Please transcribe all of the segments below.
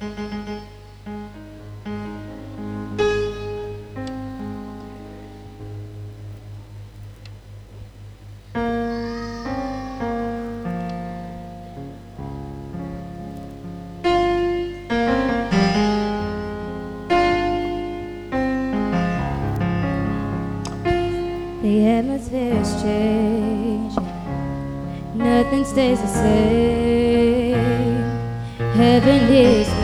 The atmosphere is changing. Nothing stays the same. Heaven is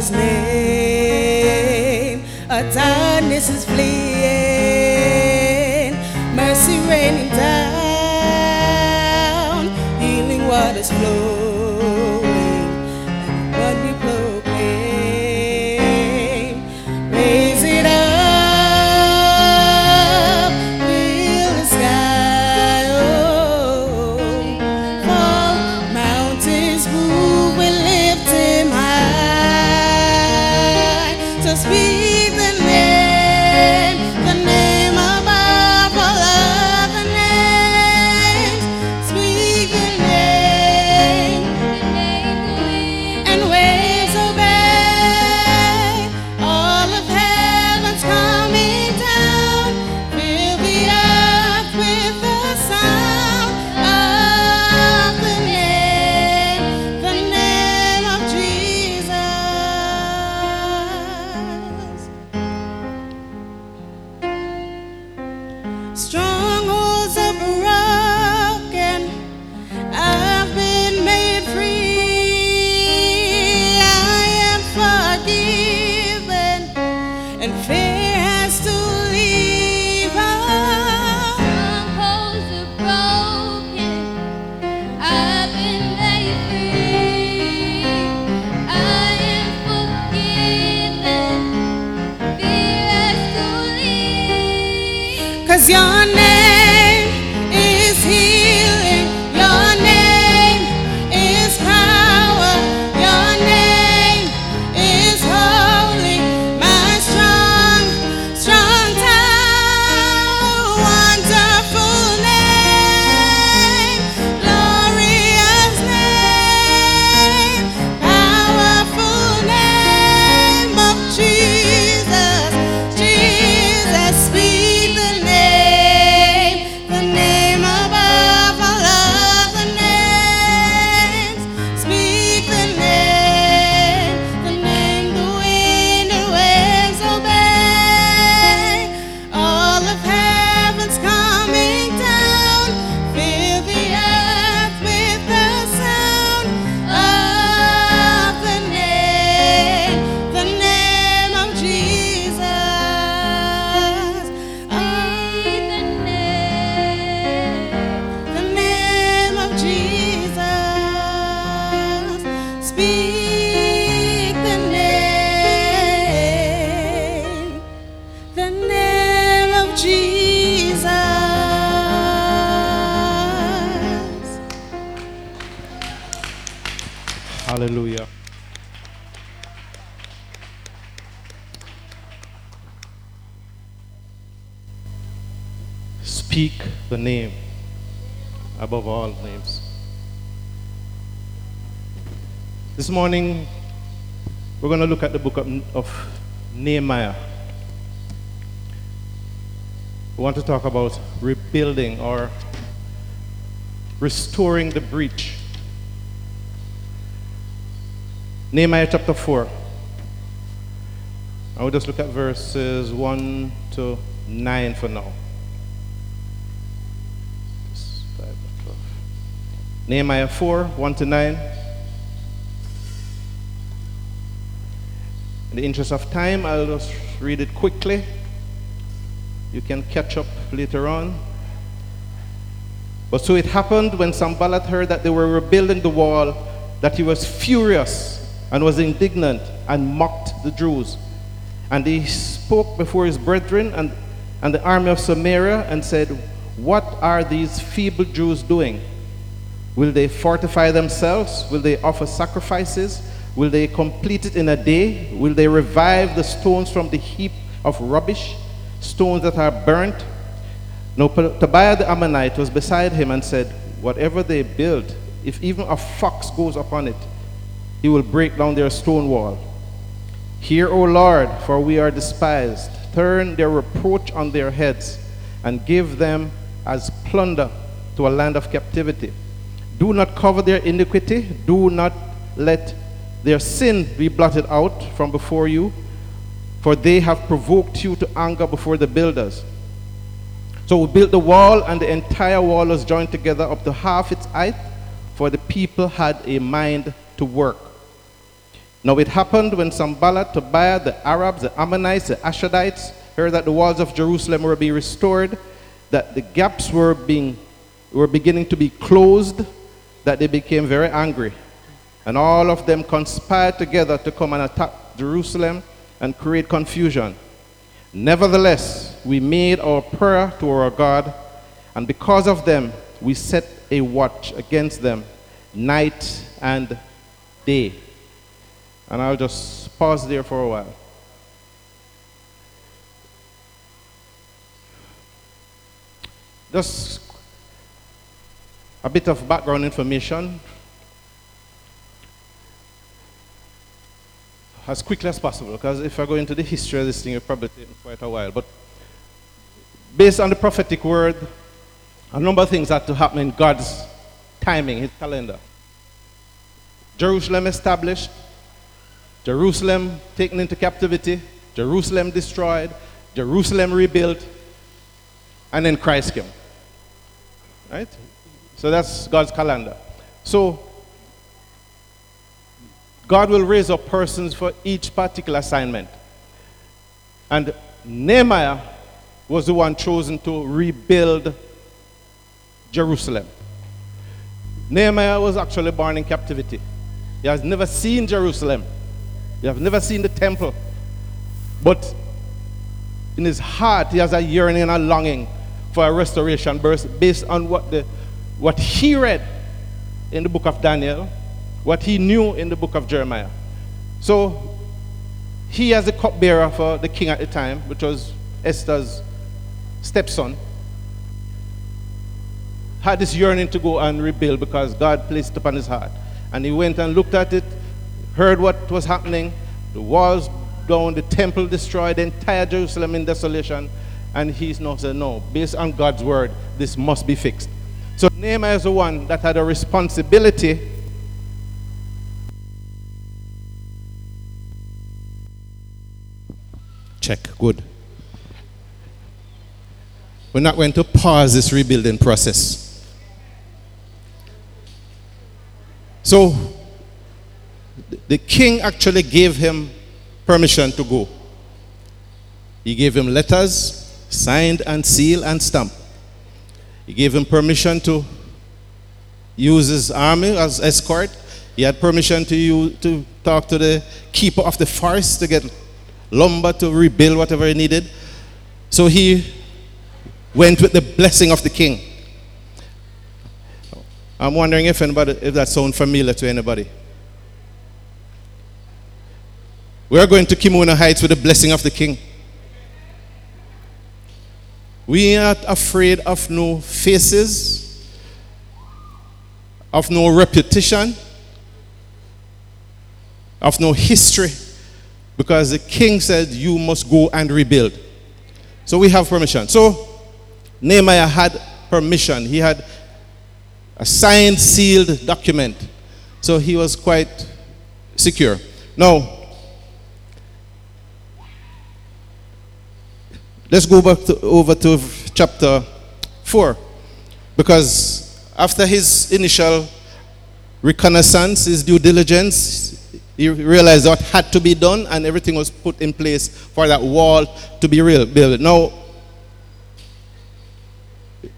his name. Our darkness is fleeing, mercy raining down, healing waters flow. This morning, we're going to look at the book of, of Nehemiah. We want to talk about rebuilding or restoring the breach. Nehemiah chapter 4. I will just look at verses 1 to 9 for now. Nehemiah 4 1 to 9. In the interest of time, I'll just read it quickly. You can catch up later on. But so it happened when Sanballat heard that they were rebuilding the wall that he was furious and was indignant and mocked the Jews. And he spoke before his brethren and, and the army of Samaria and said, What are these feeble Jews doing? Will they fortify themselves? Will they offer sacrifices? Will they complete it in a day? Will they revive the stones from the heap of rubbish, stones that are burnt? Now, Tobiah the Ammonite was beside him and said, Whatever they build, if even a fox goes upon it, he will break down their stone wall. Hear, O Lord, for we are despised. Turn their reproach on their heads and give them as plunder to a land of captivity. Do not cover their iniquity, do not let their sin be blotted out from before you, for they have provoked you to anger before the builders. So we built the wall, and the entire wall was joined together up to half its height, for the people had a mind to work. Now it happened when Sanballat, Tobiah, the Arabs, the Ammonites, the Ashdodites heard that the walls of Jerusalem were being restored, that the gaps were, being, were beginning to be closed, that they became very angry. And all of them conspired together to come and attack Jerusalem and create confusion. Nevertheless, we made our prayer to our God, and because of them, we set a watch against them night and day. And I'll just pause there for a while. Just a bit of background information as quickly as possible because if I go into the history of this thing, it'll probably take quite a while. But based on the prophetic word, a number of things had to happen in God's timing, His calendar. Jerusalem established, Jerusalem taken into captivity, Jerusalem destroyed, Jerusalem rebuilt, and then Christ came. Right? So that's God's calendar. So God will raise up persons for each particular assignment. And Nehemiah was the one chosen to rebuild Jerusalem. Nehemiah was actually born in captivity. He has never seen Jerusalem. He has never seen the temple. But in his heart, he has a yearning and a longing for a restoration based on what, the, what he read in the book of Daniel, what he knew in the book of Jeremiah. So he, as a cupbearer for the king at the time, which was Esther's stepson, had this yearning to go and rebuild because God placed it upon his heart. And he went and looked at it heard what was happening, the walls down, the temple destroyed, the entire Jerusalem in desolation. And he's now said, no, based on God's word, this must be fixed. So Nehemiah is the one that had a responsibility check. Good. We're not going to pause this rebuilding process. So the king actually gave him permission to go. He gave him letters, signed and sealed and stamped. He gave him permission to use his army as escort. He had permission to, use, to talk to the keeper of the forest to get lumber to rebuild whatever he needed. So he went with the blessing of the king. I'm wondering if anybody if that sounds familiar to anybody. We are going to Kimona Heights with the blessing of the King. We are not afraid of no faces, of no reputation, of no history. Because the king said, You must go and rebuild. So we have permission. So Nehemiah had permission. He had a signed, sealed document. So he was quite secure. Now, let's go back to, over to chapter 4. Because after his initial reconnaissance, his due diligence, he realized what had to be done and everything was put in place for that wall to be real, built. Now,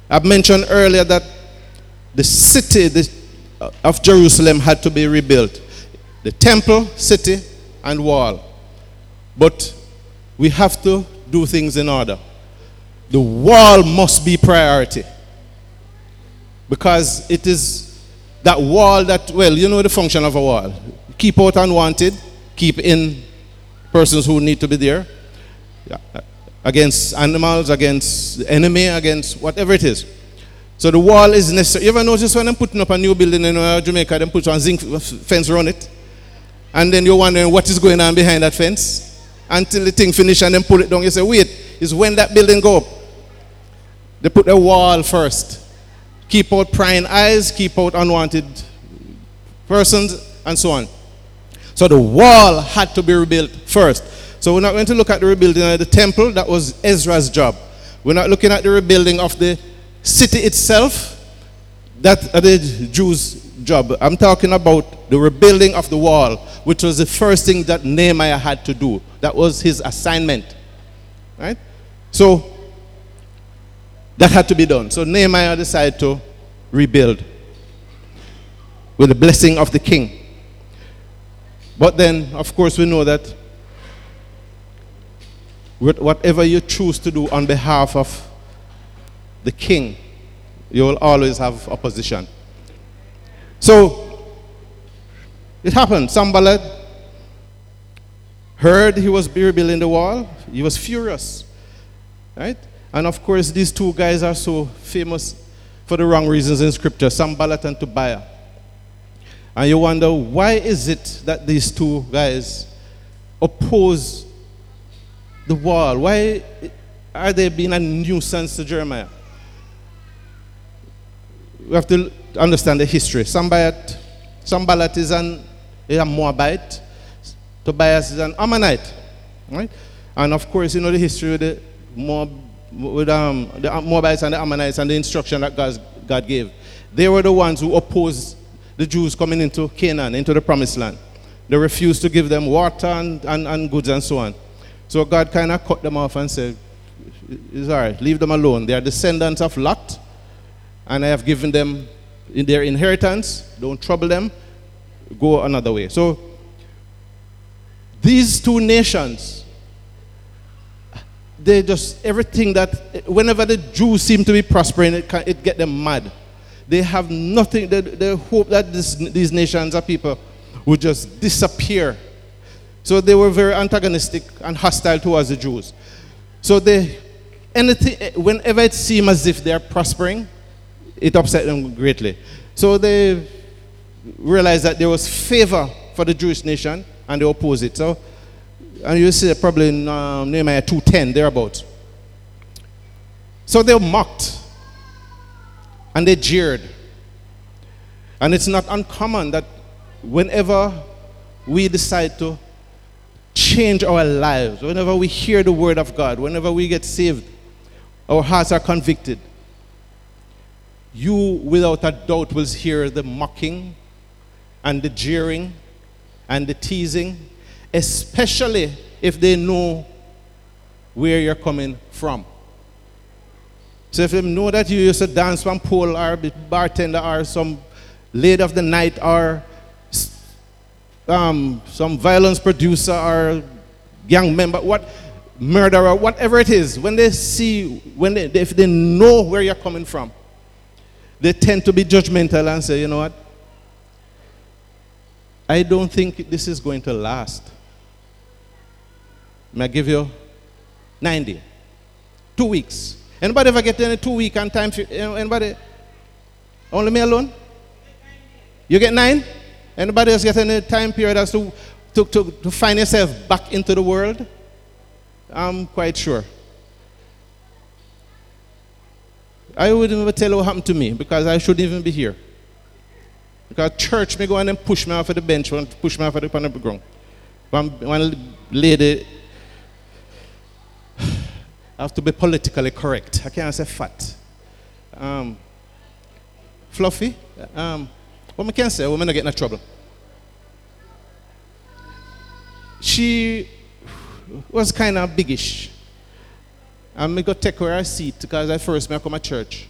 I've mentioned earlier that the city uh, of Jerusalem had to be rebuilt the temple, city, and wall. But we have to do things in order. The wall must be priority because it is that wall that, well, you know the function of a wall. Keep out unwanted, keep in persons who need to be there, against animals, against the enemy, against whatever it is. So the wall is necessary. You ever notice when I'm putting up a new building in uh, Jamaica, they put one zinc fence around it? And then you're wondering what is going on behind that fence until the thing finish and then pull it down. You say, wait, is when that building go up. They put a wall first. Keep out prying eyes, keep out unwanted persons, and so on. So the wall had to be rebuilt first. So we're not going to look at the rebuilding of the temple. That was Ezra's job. We're not looking at the rebuilding of the city itself, that uh, the Jews' job. I'm talking about the rebuilding of the wall, which was the first thing that Nehemiah had to do. That was his assignment. Right? So that had to be done. So Nehemiah decided to rebuild with the blessing of the king. But then, of course, we know that whatever you choose to do on behalf of the king, you will always have opposition. So, it happened. Sanballat heard he was rebuilding the wall. He was furious. Right? And of course, these two guys are so famous for the wrong reasons in scripture Sanballat and Tobiah. And you wonder, why is it that these two guys oppose the wall? Why are they being a nuisance to Nehemiah? we have to understand the history. Sanballat, Sanballat is, an, is a Moabite. Tobiah is an Ammonite. Right? And of course, you know the history with the, Moab, with, um, the Moabites and the Ammonites and the instruction that God, God gave. They were the ones who opposed the Jews coming into Canaan, into the promised land. They refused to give them water and, and, and goods and so on. So God kind of cut them off and said, It's all right, leave them alone. They are descendants of Lot and I have given them in their inheritance. Don't trouble them. Go another way. So these two nations, they just everything that whenever the Jews seem to be prospering, it, it get them mad. They have nothing. They, they hope that this, these nations or people would just disappear. So they were very antagonistic and hostile towards the Jews. So they, anything, whenever it seemed as if they are prospering, it upset them greatly. So they realized that there was favor for the Jewish nation and they opposed it. So, and you see probably in um, Nehemiah 2.10, thereabouts. So they mocked and they jeered. And it's not uncommon that whenever we decide to change our lives, whenever we hear the word of God, whenever we get saved, our hearts are convicted you without a doubt will hear the mocking and the jeering and the teasing, especially if they know where you're coming from. So if they know that you used to dance from pole or bartender or some lady of the night or um, some violence producer or gang member, what murderer, whatever it is, when they see, when they, if they know where you're coming from, they tend to be judgmental and say, you know what? I don't think this is going to last. May I give you 90? Two weeks. Anybody ever get any two week and time? Anybody? Only me alone? You get nine? Anybody else get any time period as to to, to, to find yourself back into the world? I'm quite sure. I wouldn't even tell what happened to me because I shouldn't even be here. Because church may go and then push me off of the bench push me off of the, the ground. One, one lady, I have to be politically correct. I can't say fat. Um, fluffy. Um, what I can say, women not getting in trouble. She was kind of biggish. And I got take her a seat because I first me come to church.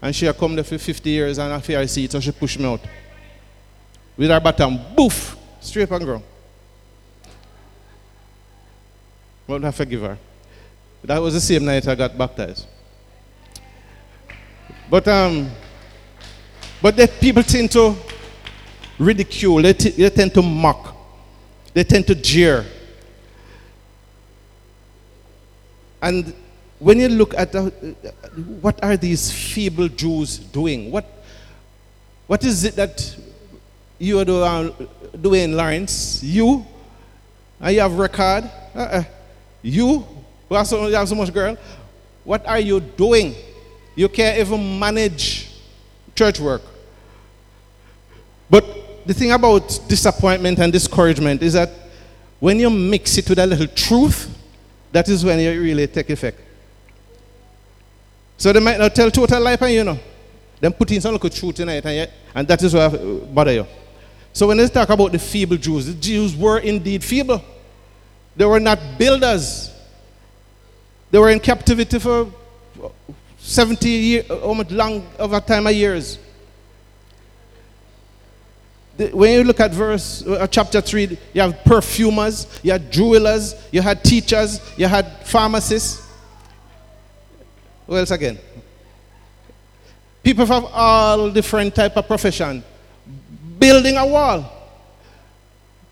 And she had come there for 50 years and I a seat, so she pushed me out. With her bottom, boof, straight on ground. But I forgive her. That was the same night I got baptized. But um, but that people tend to ridicule, they, t- they tend to mock, they tend to jeer. And when you look at the, what are these feeble Jews doing? What, what is it that you are doing, Lawrence? You? And you have record? Uh-uh. You? You have, so, have so much girl? What are you doing? You can't even manage church work. But the thing about disappointment and discouragement is that when you mix it with a little truth, that is when you really take effect. So they might not tell total lie on you know. Then put in some little truth in it and, yet, and that is what uh, bother you. So when they talk about the feeble Jews, the Jews were indeed feeble. They were not builders. They were in captivity for 70 years, almost long of a time of years. When you look at verse uh, chapter 3, you have perfumers, you had jewelers, you had teachers, you had pharmacists. Who else again? People from all different type of profession building a wall.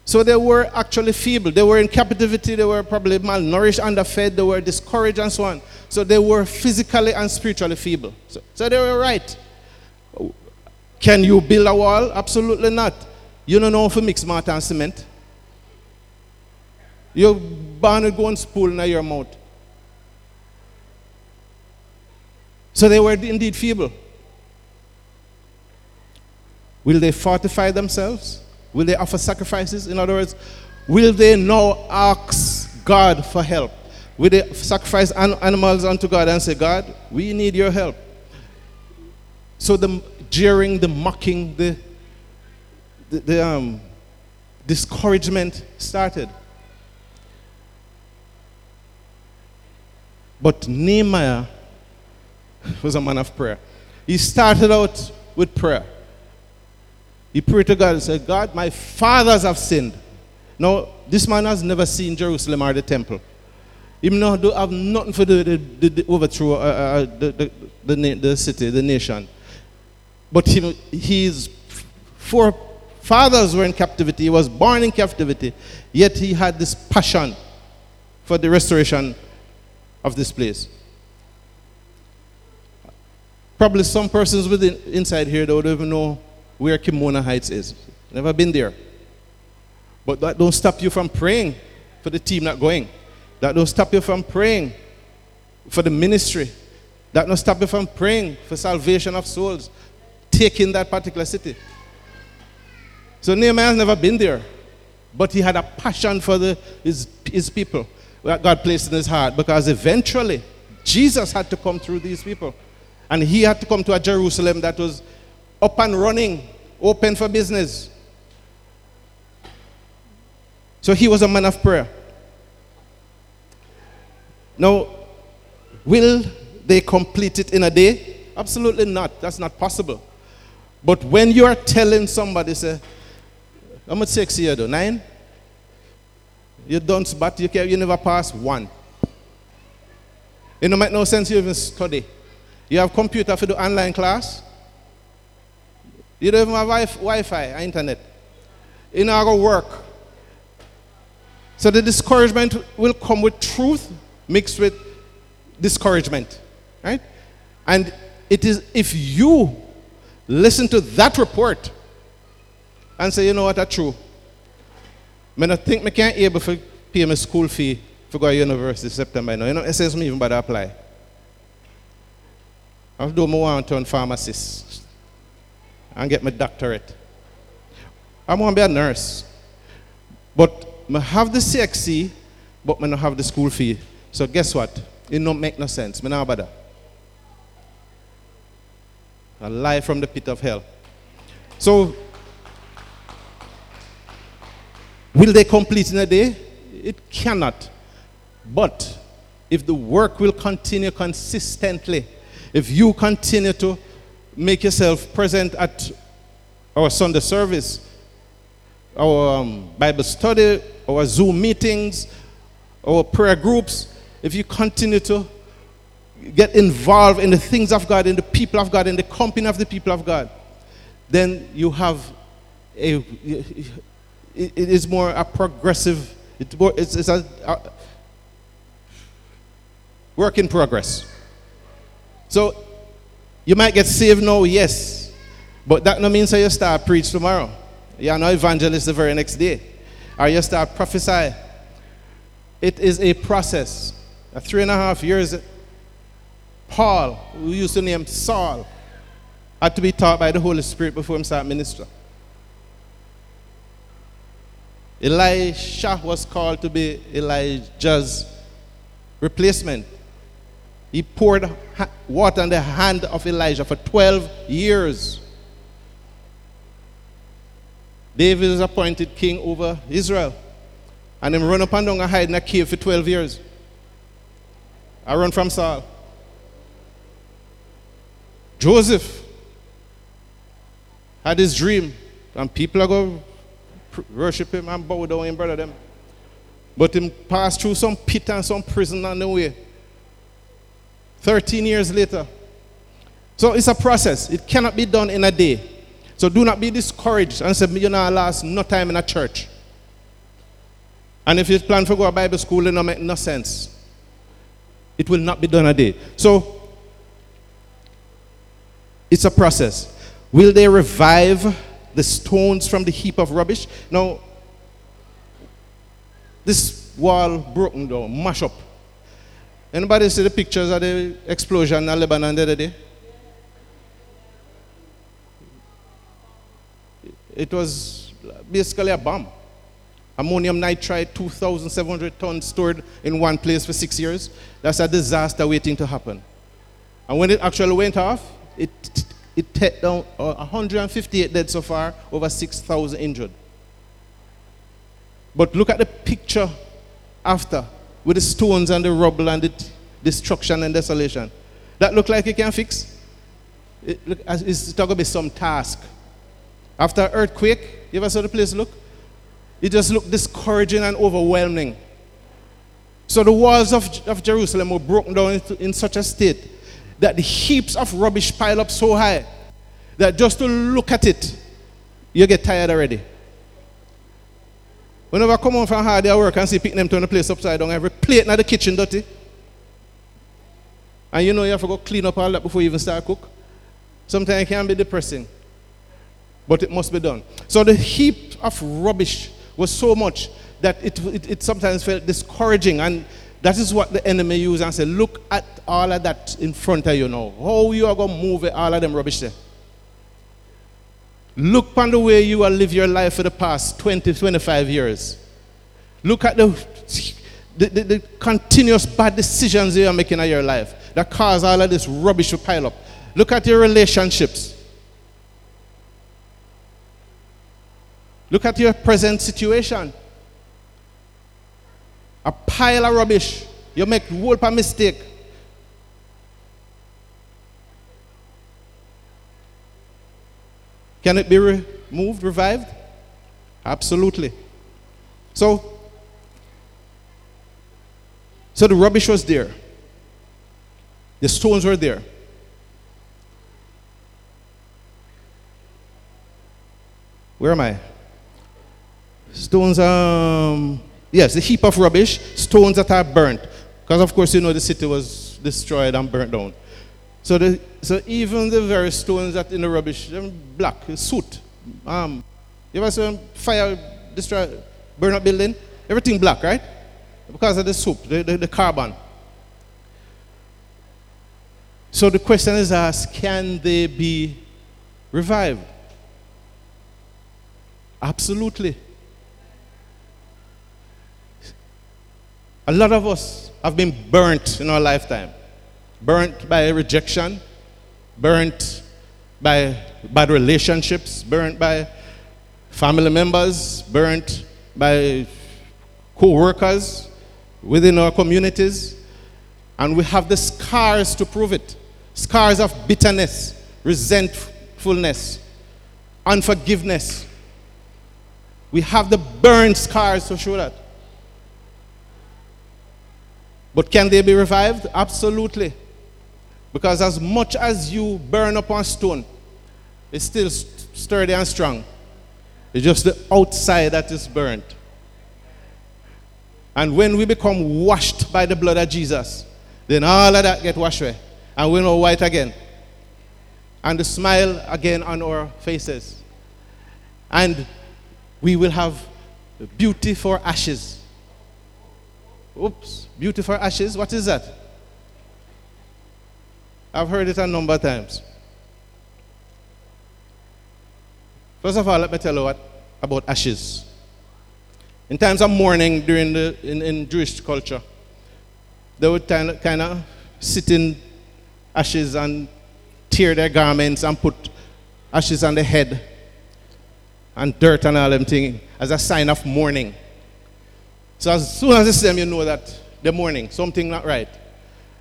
So they were actually feeble. They were in captivity. They were probably malnourished, underfed. They were discouraged and so on. So they were physically and spiritually feeble. So, so they were right. Can you build a wall? Absolutely not. You don't know if you mix mortar and cement. You're to go and spool in your mouth. So they were indeed feeble. Will they fortify themselves? Will they offer sacrifices? In other words, will they now ask God for help? Will they sacrifice animals unto God and say, God, we need your help? So the jeering, the mocking, the, the, the um, discouragement started. But Nehemiah was a man of prayer. He started out with prayer. He prayed to God and said, God, my fathers have sinned. Now, this man has never seen Jerusalem or the temple. He do have nothing for the, the, the, overthrow uh, uh, the, the, the, the city, the nation. But he, his forefathers were in captivity. He was born in captivity. Yet he had this passion for the restoration of this place. Probably some persons within inside here don't even know where Kimona Heights is. Never been there. But that don't stop you from praying for the team not going. That don't stop you from praying for the ministry. That don't stop you from praying for salvation of souls taking that particular city. So Nehemiah has never been there, but he had a passion for the, his, his people that God placed in his heart because eventually Jesus had to come through these people. And he had to come to a Jerusalem that was up and running, open for business. So he was a man of prayer. Now, will they complete it in a day? Absolutely not. That's not possible. But when you are telling somebody, say, how much sex you do? Nine? You don't, but you, can, you never pass one. It don't make no sense you even study. You have computer for the online class. You don't even have Wi-Fi, uh, internet. You know to work. So the discouragement will come with truth mixed with discouragement. Right? And it is if you listen to that report and say, you know what, that's true. I don't think I can't able to pay my school fee for go to university September. Know, you know, it says me even better apply. I'll do my one turn pharmacist and get my doctorate. I want to be a nurse. But I have the CXC, but I don't have the school fee. So guess what? It don't make no sense. I not bother. A lie from the pit of hell. So, will they complete in a day? It cannot. But if the work will continue consistently, if you continue to make yourself present at our Sunday service, our um, Bible study, our Zoom meetings, our prayer groups, if you continue to get involved in the things of God, in the people of God, in the company of the people of God, then you have a, it is more a progressive, it's, it's a, a work in progress. So you might get saved now, yes, but that no means that you start preach tomorrow. You are no evangelist the very next day, or you start prophesy. It is a process. Three and a half years Paul, who used to name Saul, had to be taught by the Holy Spirit before he started minister. Elisha was called to be Elijah's replacement. He poured water on the hand of Elijah for 12 years. David is appointed king over Israel. And him run up and down and hide in a cave for 12 years. I run from Saul. Joseph had his dream, and people are going to worship him and bow down in brother them. But him passed through some pit and some prison on the way. 13 years later. So it's a process. It cannot be done in a day. So do not be discouraged and say, you know, I last no time in a church. And if you plan for go to Bible school, it don't make no sense. It will not be done a day. So it's a process. Will they revive the stones from the heap of rubbish? Now, this wall broken down, mash up. Anybody see the pictures of the explosion in Lebanon the other day? It was basically a bomb. Ammonium nitrate, 2,700 tons stored in one place for six years. That's a disaster waiting to happen. And when it actually went off, it, it took down uh, 158 dead so far, over 6,000 injured. But look at the picture after, with the stones and the rubble and the destruction and desolation. That look like it can fix? It, look, it's going to be some task. After earthquake, you ever saw the place look? It just looked discouraging and overwhelming. So the walls of, of Jerusalem were broken down into, in such a state that the heaps of rubbish pile up so high that just to look at it, you get tired already. Whenever I come home from hard day work and see picking them turn the place upside down, every plate in the kitchen dirty. And you know you have to go clean up all that before you even start cook. Sometimes it can be depressing. But it must be done. So the heap of rubbish was so much that it, it, it sometimes felt discouraging and that is what the enemy uses and say, look at all of that in front of you now. How you are going to move all of them rubbish there. Look upon the way you have lived your life for the past 20, 25 years. Look at the, the, the, the continuous bad decisions you are making in your life that cause all of this rubbish to pile up. Look at your relationships. Look at your present situation a pile of rubbish. You make whole mistake. Can it be removed, revived? Absolutely. So, so the rubbish was there. The stones were there. Where am I? Stones, um, Yes, a heap of rubbish, stones that are burnt. Because, of course, you know the city was destroyed and burnt down. So, the, so even the very stones that in the rubbish, they're black, soot. Um, you ever see fire destroy burn up building, everything black, right? Because of the soup, the, the, the carbon. So the question is asked can they be revived? Absolutely. A lot of us have been burnt in our lifetime. Burnt by rejection, burnt by bad relationships, burnt by family members, burnt by co workers within our communities. And we have the scars to prove it scars of bitterness, resentfulness, unforgiveness. We have the burned scars to show that. But can they be revived? Absolutely. Because as much as you burn upon stone, it's still sturdy and strong. It's just the outside that is burnt. And when we become washed by the blood of Jesus, then all of that get washed away. And we're all white again. And the smile again on our faces. And we will have beauty for ashes. Oops, beauty for ashes. What is that? I've heard it a number of times. First of all, let me tell you what about ashes. In times of mourning during the in, in Jewish culture, they would kind of, sit in ashes and tear their garments and put ashes on the head and dirt and all them things as a sign of mourning. So as soon as you see them, you know that they're mourning, something not right.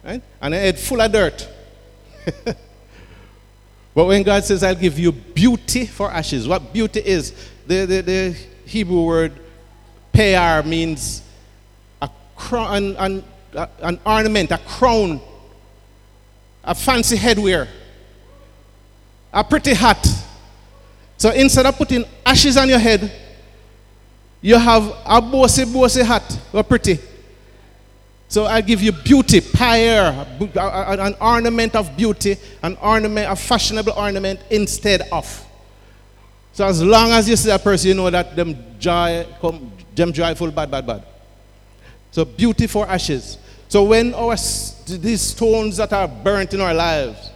right? And the head full of dirt. but when God says, I'll give you beauty for ashes, what beauty is, the, the, the Hebrew word payar means a crown, an, an, an ornament, a crown, a fancy headwear, a pretty hat. So instead of putting ashes on your head, you have a bossy, bossy hat, or pretty. So I give you beauty, pyre, an ornament of beauty, an ornament, a fashionable ornament instead of. So as long as you see a person, you know that them joy, come, them joyful, bad, bad, bad. So beauty for ashes. So when our these stones that are burnt in our lives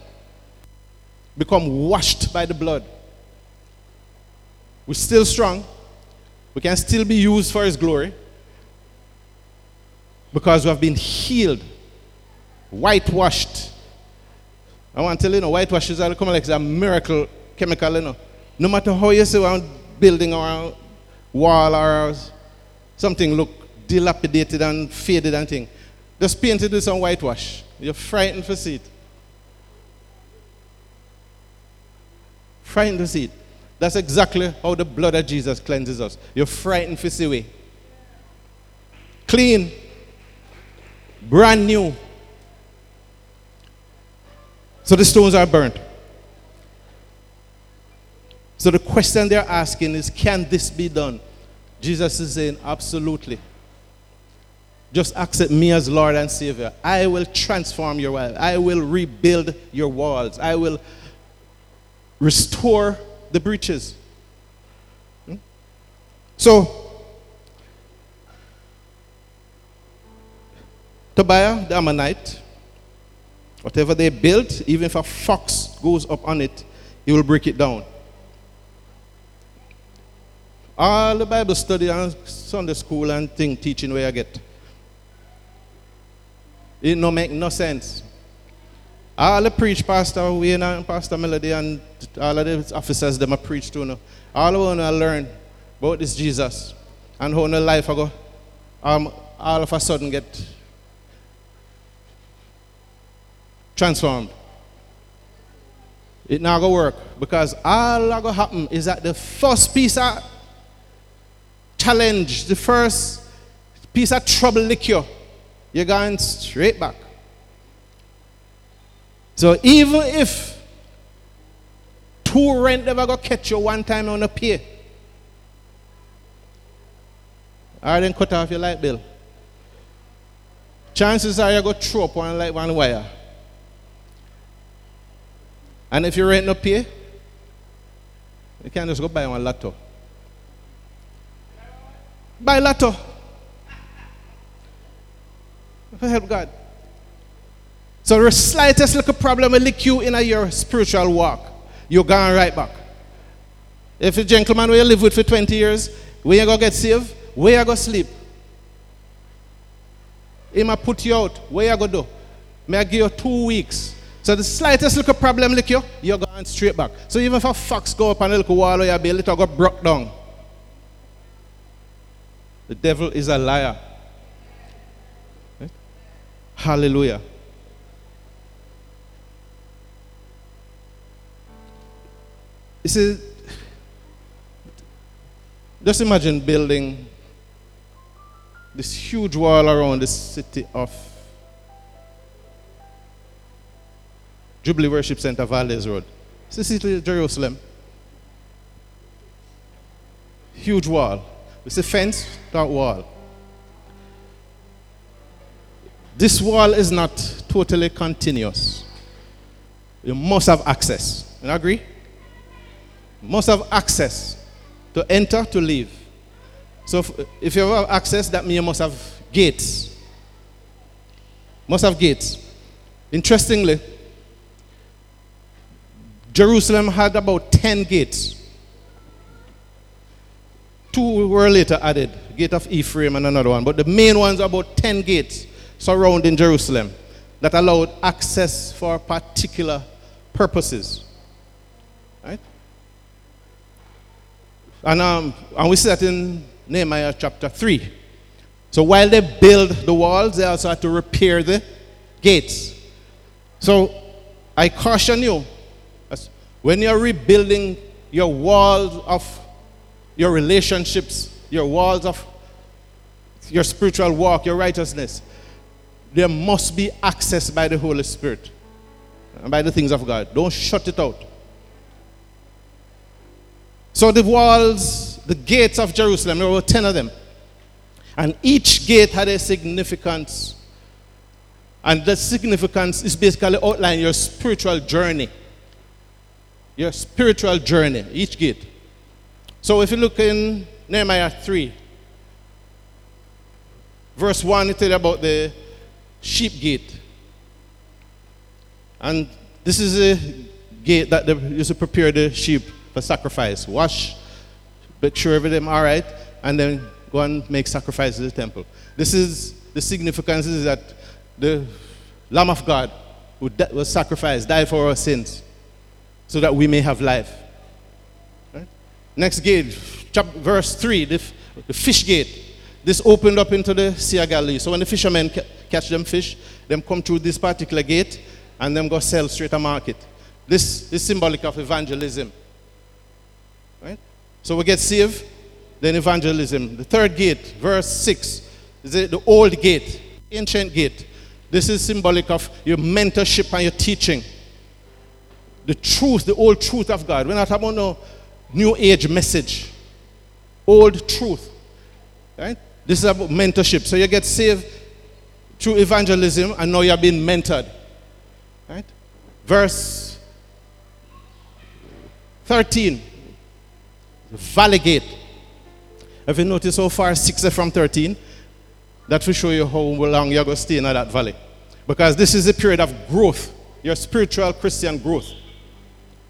become washed by the blood, we're still strong. We can still be used for His glory because we have been healed, whitewashed. I want to tell you, know, whitewash is come like a miracle chemical, you know. No matter how you see one building or wall or something look dilapidated and faded and thing, just paint it with some whitewash. You're frightened for see it. Frightened to see it. That's exactly how the blood of Jesus cleanses us. You're frightened for see way. Clean brand new. So the stones are burnt. So the question they're asking is can this be done? Jesus is saying, absolutely. Just accept me as Lord and Savior. I will transform your life. I will rebuild your walls. I will restore the breaches. Hmm? So, Tobiah, the Ammonite, whatever they built, even if a fox goes up on it, he will break it down. All the Bible study and Sunday school and thing teaching where I get. It no make no sense. All the preach Pastor Wayne and Pastor Melody and all of the officers them a preach to you. All I want to learn about this Jesus and how in life I go um, all of a sudden get transformed. It not gonna work because all that gonna happen is that the first piece of challenge, the first piece of trouble lick you, you're going straight back. So even if two rent never go catch you one time on a pay, or then cut off your light bill, chances are you go throw up one light one wire. And if you rent no pay, you can't just go buy one laptop. Buy lotto. Help God. So the slightest little problem will lick you in your spiritual walk. You're going right back. If a gentleman where you live with for 20 years, where you go get saved, where you go sleep? He might put you out. Where you go do? May I give you two weeks. So the slightest little problem like you, you're going straight back. So even if a fox go up on a little wall or be a little go broke down. The devil is a liar. Right? Hallelujah. You see, just imagine building this huge wall around the city of Jubilee Worship Center, Valdez Road. City of Jerusalem. Huge wall. It's a fence, that wall. This wall is not totally continuous. You must have access. You agree? You must have access to enter, to leave. So if, if you have access, that means you must have gates. Must have gates. Interestingly, Jerusalem had about 10 gates. Two were later added, gate of Ephraim and another one. But the main ones are about 10 gates surrounding Jerusalem that allowed access for particular purposes. Right? And, um, and we see that in Nehemiah chapter 3. So while they build the walls, they also had to repair the gates. So I caution you, when you're rebuilding your walls of your relationships, your walls of your spiritual walk, your righteousness, there must be access by the Holy Spirit and by the things of God. Don't shut it out. So the walls, the gates of Jerusalem, there were 10 of them. And each gate had a significance. And the significance is basically outlining your spiritual journey. Your spiritual journey, each gate. So if you look in Nehemiah 3, verse 1, it tells about the sheep gate. And this is a gate that they used to prepare the sheep for sacrifice. Wash, make sure everything all right, and then go and make sacrifice in the temple. This is the significance is that the Lamb of God who was sacrificed, died for our sins, so that we may have life. Right? Next gate, chapter, verse 3, the, the fish gate. This opened up into the Sea of Galilee. So when the fishermen ca- catch them fish, them come through this particular gate and them go sell straight to market. This is symbolic of evangelism. Right? So we get saved, then evangelism. The third gate, verse 6, is the, the old gate, ancient gate. This is symbolic of your mentorship and your teaching. The truth, the old truth of God. We're not about no new age message. Old truth. Right? This is about mentorship. So you get saved through evangelism and now you're being mentored. Right? Verse 13. Valley Gate. Have you noticed so far, 6 from 13? That will show you how long you're going to stay in that valley. Because this is a period of growth, your spiritual Christian growth.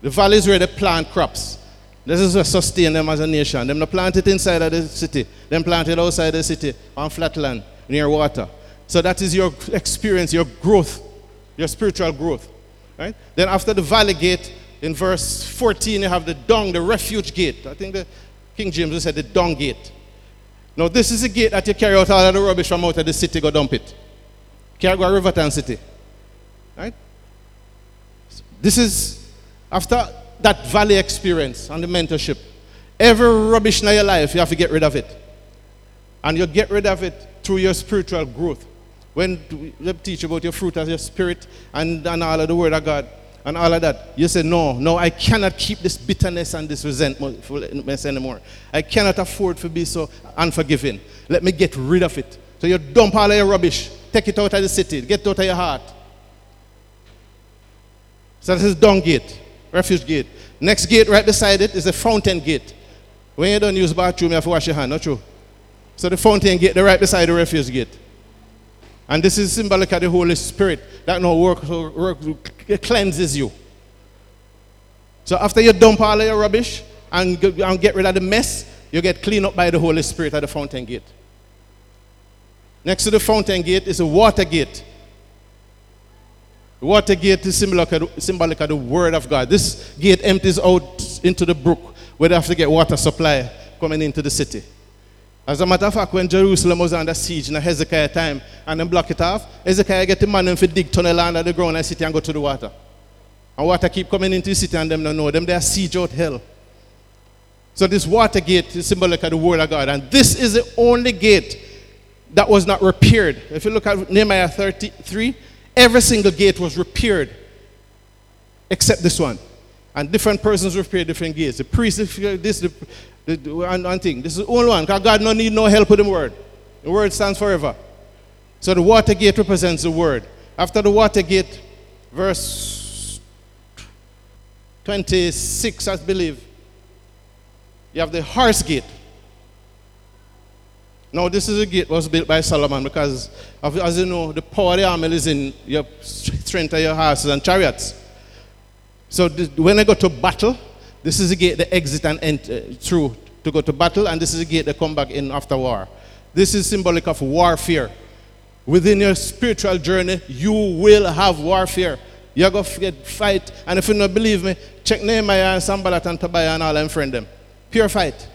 The valleys where they plant crops. This is what sustain them as a nation. Them not plant it inside of the city. Them plant it outside the city on flat land near water. So that is your experience, your growth, your spiritual growth. Right? Then after the valley gate, in verse 14, you have the dung, the refuge gate. I think the King James said the dung gate. Now, this is a gate that you carry out all of the rubbish from out of the city, go dump it. Carry go to Riverton City. Right? This is after that valley experience and the mentorship. Every rubbish in your life, you have to get rid of it. And you get rid of it through your spiritual growth. When you teach about your fruit as your spirit and, and all of the word of God and all of that, you say, No, no, I cannot keep this bitterness and this resentment anymore. I cannot afford to be so unforgiving. Let me get rid of it. So you dump all of your rubbish, take it out of the city, get it out of your heart. So this is dung gate, refuge gate. Next gate right beside it is the fountain gate. When you don't use bathroom, you have to wash your hand, not true? So the fountain gate, they're right beside the refuse gate. And this is symbolic of the Holy Spirit that now work, work cleanses you. So after you dump all your rubbish and, and get rid of the mess, you get cleaned up by the Holy Spirit at the fountain gate. Next to the fountain gate is a water gate. Water gate is symbolic of, the Word of God. This gate empties out into the brook where they have to get water supply coming into the city. As a matter of fact, when Jerusalem was under siege in Hezekiah time and then block it off, Hezekiah get the man and dig tunnel under the ground and city and go to the water. And water keep coming into the city and them don't know. Them they are siege out hell. So this water gate is symbolic of the word of God. And this is the only gate that was not repaired. If you look at Nehemiah 33, every single gate was repaired except this one. And different persons repaired different gates. The priest, this, the, the, one, one thing. This is the only one because God no need no help with the word. The word stands forever. So the water gate represents the word. After the water gate, verse 26, I believe, you have the horse gate. Now, this is a gate was built by Solomon because, of, as you know, the power of the army is in your strength of your horses and chariots. So this, when I go to battle, this is a gate they exit and enter uh, through to go to battle, and this is a gate they come back in after war. This is symbolic of warfare. Within your spiritual journey, you will have warfare. You're going to fight, and if you don't believe me, check Nehemiah and Sanballat and Tobiah and all them friend them. Pure fight.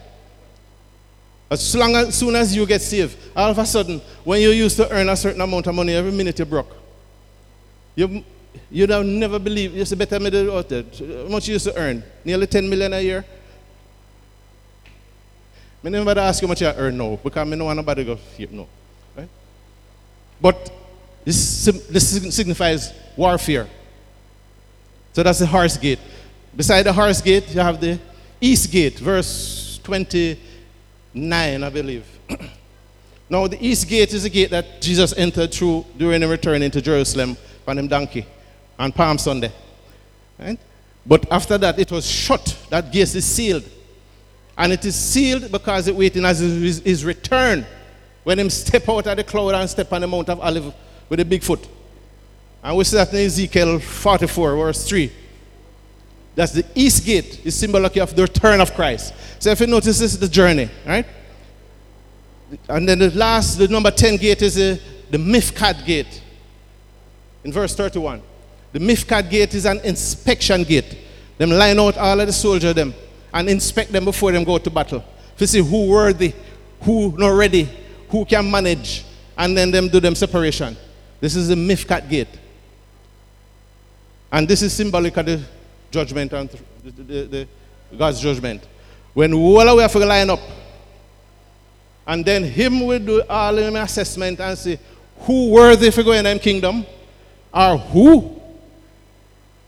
As, long as, soon as you get saved, all of a sudden, when you used to earn a certain amount of money every minute you broke, you, you'd have never believed, you to better middle out there. How much you used to earn? Nearly 10 million a year? I never ask you how much you earn now, because I don't want nobody to go here, no. Right? But this, this signifies warfare. So that's the horse gate. Beside the horse gate, you have the east gate, verse 29, I believe. now, the east gate is the gate that Jesus entered through during the return into Jerusalem on him donkey on Palm Sunday. Right? But after that, it was shut. That gate is sealed. And it is sealed because it waiting as his, his return. When him step out of the cloud and step on the Mount of Olive with a big foot. And we see that in Ezekiel 44, verse 3. That's the east gate, is symbolic of the return of Christ. So if you notice, this is the journey, right? And then the last, the number 10 gate is the, the Miphkad gate. In verse 31. The Miphkad gate is an inspection gate. Them line out all of the soldiers them and inspect them before them go to battle. To see who worthy, who not ready, who can manage, and then them do them separation. This is the Miphkad gate. And this is symbolic of the judgment and the, the, the, God's judgment. When all we have to line up, and then him will do all the assessment and say, who worthy for going in them kingdom, or who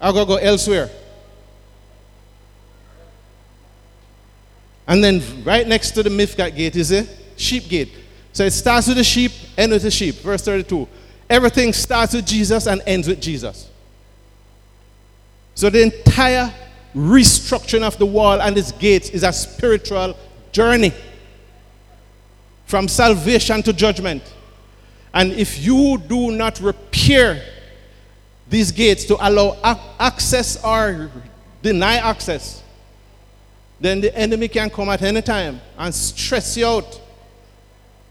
are going to go elsewhere. And then right next to the Miphkad gate is a sheep gate. So it starts with the sheep, ends with the sheep. Verse 32. Everything starts with Jesus and ends with Jesus. So the entire restructuring of the wall and its gates is a spiritual journey from salvation to judgment. And if you do not repair these gates to allow access or deny access, then the enemy can come at any time and stress you out.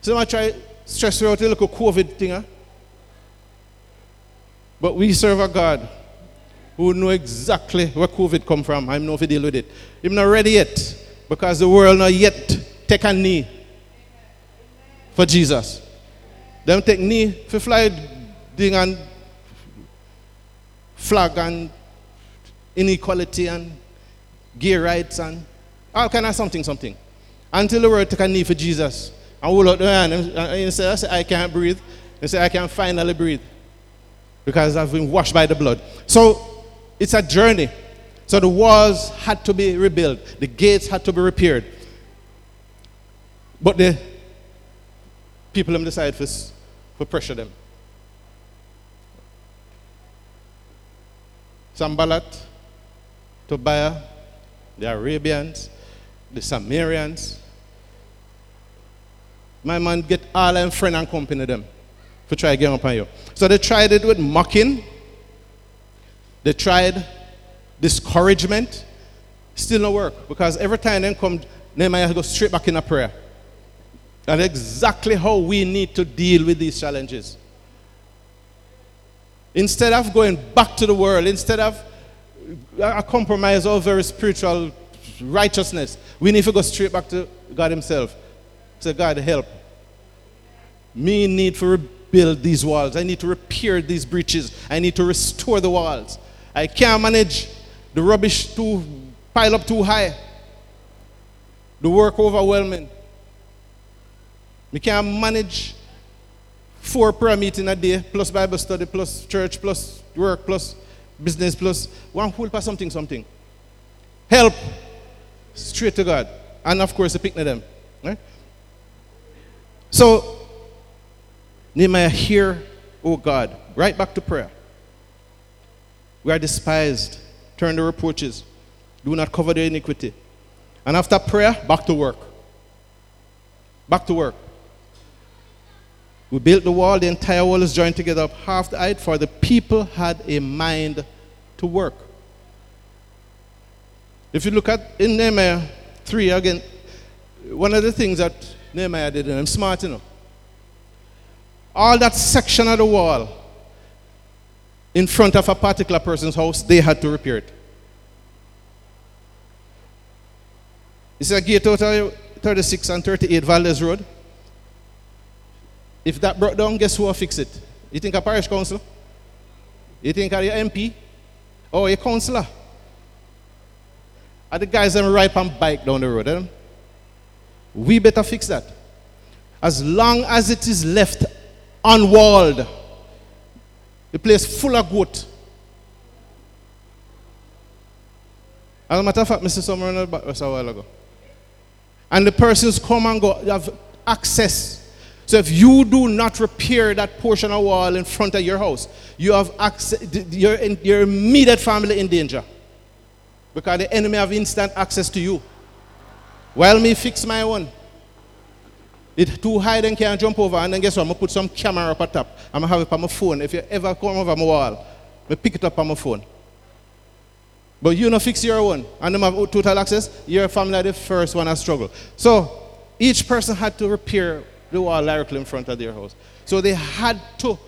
Someone try stress you out a little COVID thing, huh? But we serve a God who know exactly where COVID come from. I'm not deal with it. I'm not ready yet because the world not yet take a knee for Jesus. Them take knee for fly ding and flag and inequality and gay rights and all kind of something, something. Until the world take a knee for Jesus. And hold out the hand and say, I can't breathe. They say, I can finally breathe because I've been washed by the blood. So it's a journey. So the walls had to be rebuilt, the gates had to be repaired. But the people them decide for, for pressure them. Sanballat, Tobiah, the Arabians, the Samaritans, My man get all them friend and company them to try get up on you. So they tried it with mocking. They tried discouragement. Still no work because every time they come, Nehemiah goes straight back in a prayer. And exactly how we need to deal with these challenges. Instead of going back to the world, instead of uh, a compromise of very spiritual righteousness, we need to go straight back to God Himself. Say, God, help. Me need to rebuild these walls. I need to repair these breaches. I need to restore the walls. I can't manage the rubbish to pile up too high. The work overwhelming. We can't manage four prayer meeting a day, plus Bible study, plus church, plus work, plus business, plus one whole for something, something. Help straight to God. And of course, the picnic them. Right? So, Nehemiah, hear, oh God, right back to prayer. We are despised. Turn the reproaches. Do not cover the iniquity. And after prayer, back to work. Back to work. We built the wall, the entire wall is joined together up half the height, for the people had a mind to work. If you look at in Nehemiah 3 again, one of the things that Nehemiah did, and I'm smart enough, all that section of the wall in front of a particular person's house, they had to repair it. It's a gate out of 36 and 38 Valdez Road. If that broke down, guess who will fix it? You think a parish council? You think a MP? Or a councillor? Are the guys that ride on bike down the road? Eh? We better fix that. As long as it is left unwalled, the place full of goat. As a matter of fact, Mr. Summer in a while ago. And the persons come and go, have access so if you do not repair that portion of wall in front of your house, you have access, your, your immediate family in danger. Because the enemy have instant access to you. While me fix my one. It too high, then can't jump over. And then guess what? I'm going to put some camera up at top. I'm going to have it on my phone. If you ever come over my wall, I pick it up on my phone. But you know fix your one. And them have total access. Your family are the first one to struggle. So each person had to repair the wall directly in front of their house. So they had to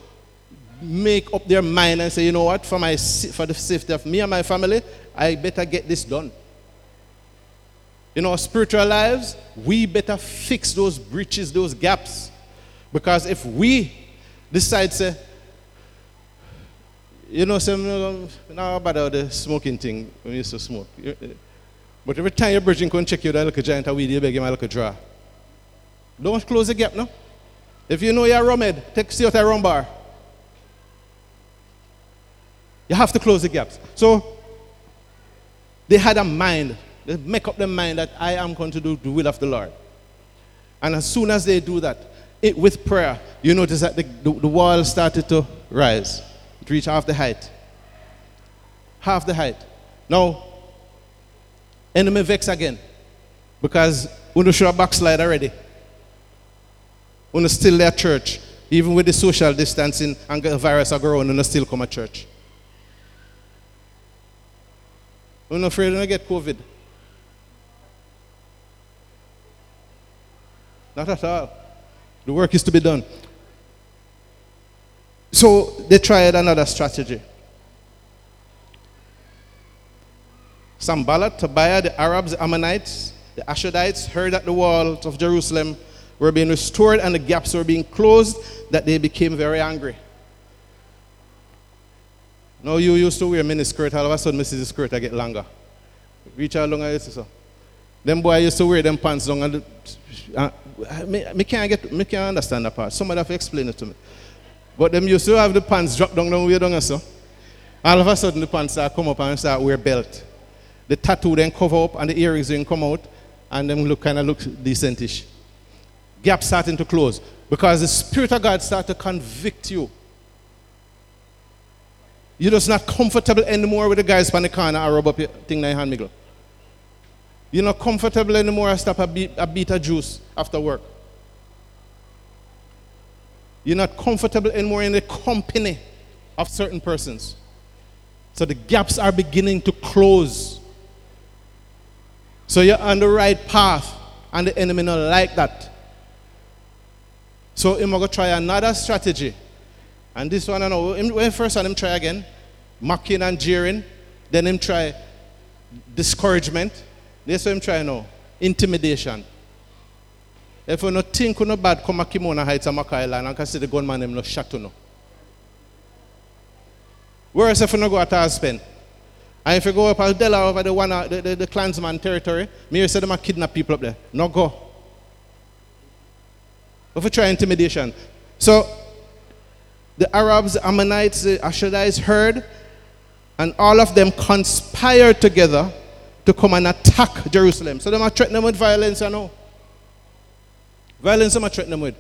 make up their mind and say, you know what, for, my, for the safety of me and my family, I better get this done. In our spiritual lives, we better fix those breaches, those gaps. Because if we decide, say, you know, some now about the smoking thing when you used to smoke. Eh. But every time you're bridging, come check you that little giant weed, you beg him a draw. Don't close the gap, no? If you know you're rum head, take see out a rum bar. You have to close the gaps. So they had a mind. They make up their mind that I am going to do the will of the Lord. And as soon as they do that, it, with prayer, you notice that the, the, the wall started to rise. It reached half the height. Half the height. Now, enemy vex again. Because don't show a backslide already when still there church, even with the social distancing and the virus are growing, and still come to church. Not afraid to get COVID. Not at all. The work is to be done. So they tried another strategy. Sanballat, Tobiah, the Arabs, the Ammonites, the Ashdodites heard that the walls of Jerusalem were being restored and the gaps were being closed, that they became very angry. Now you used to wear mini skirt, all of a sudden, Mrs. Skirt I get longer. Reach how longer, so. Them boy used to wear them pants long and uh, me, me can't get me can't understand that part. Somebody have to explain it to me. But them used to have the pants drop down down way down so. All of a sudden the pants start come up and start wear belt. The tattoo then cover up and the earrings then come out and them look kind of look decentish gap starting to close because the Spirit of God start to convict you. You're just not comfortable anymore with the guys on the corner I rub up your thing in your hand, Miguel. You're not comfortable anymore I stop a beat, a beat of juice after work. You're not comfortable anymore in the company of certain persons. So the gaps are beginning to close. So you're on the right path, and the enemy not like that. So I'm to try another strategy. And this one, I know, when first one, him try again, mocking and jeering. Then him try discouragement. This what him try now, intimidation. If you not think no bad, come to Kimona Heights and Mackay Island and can see the gunman him no shot no. Whereas if you no go at Aspen, and if you go up at Dela over the one uh, the, the, the clansman territory, me say them a kidnap people up there. No go. If you try intimidation. So the Arabs, Ammonites, the Ashdodites heard, and all of them conspired together to come and attack Jerusalem. So they are threatening them with violence, you know. Violence I'm threatening them with.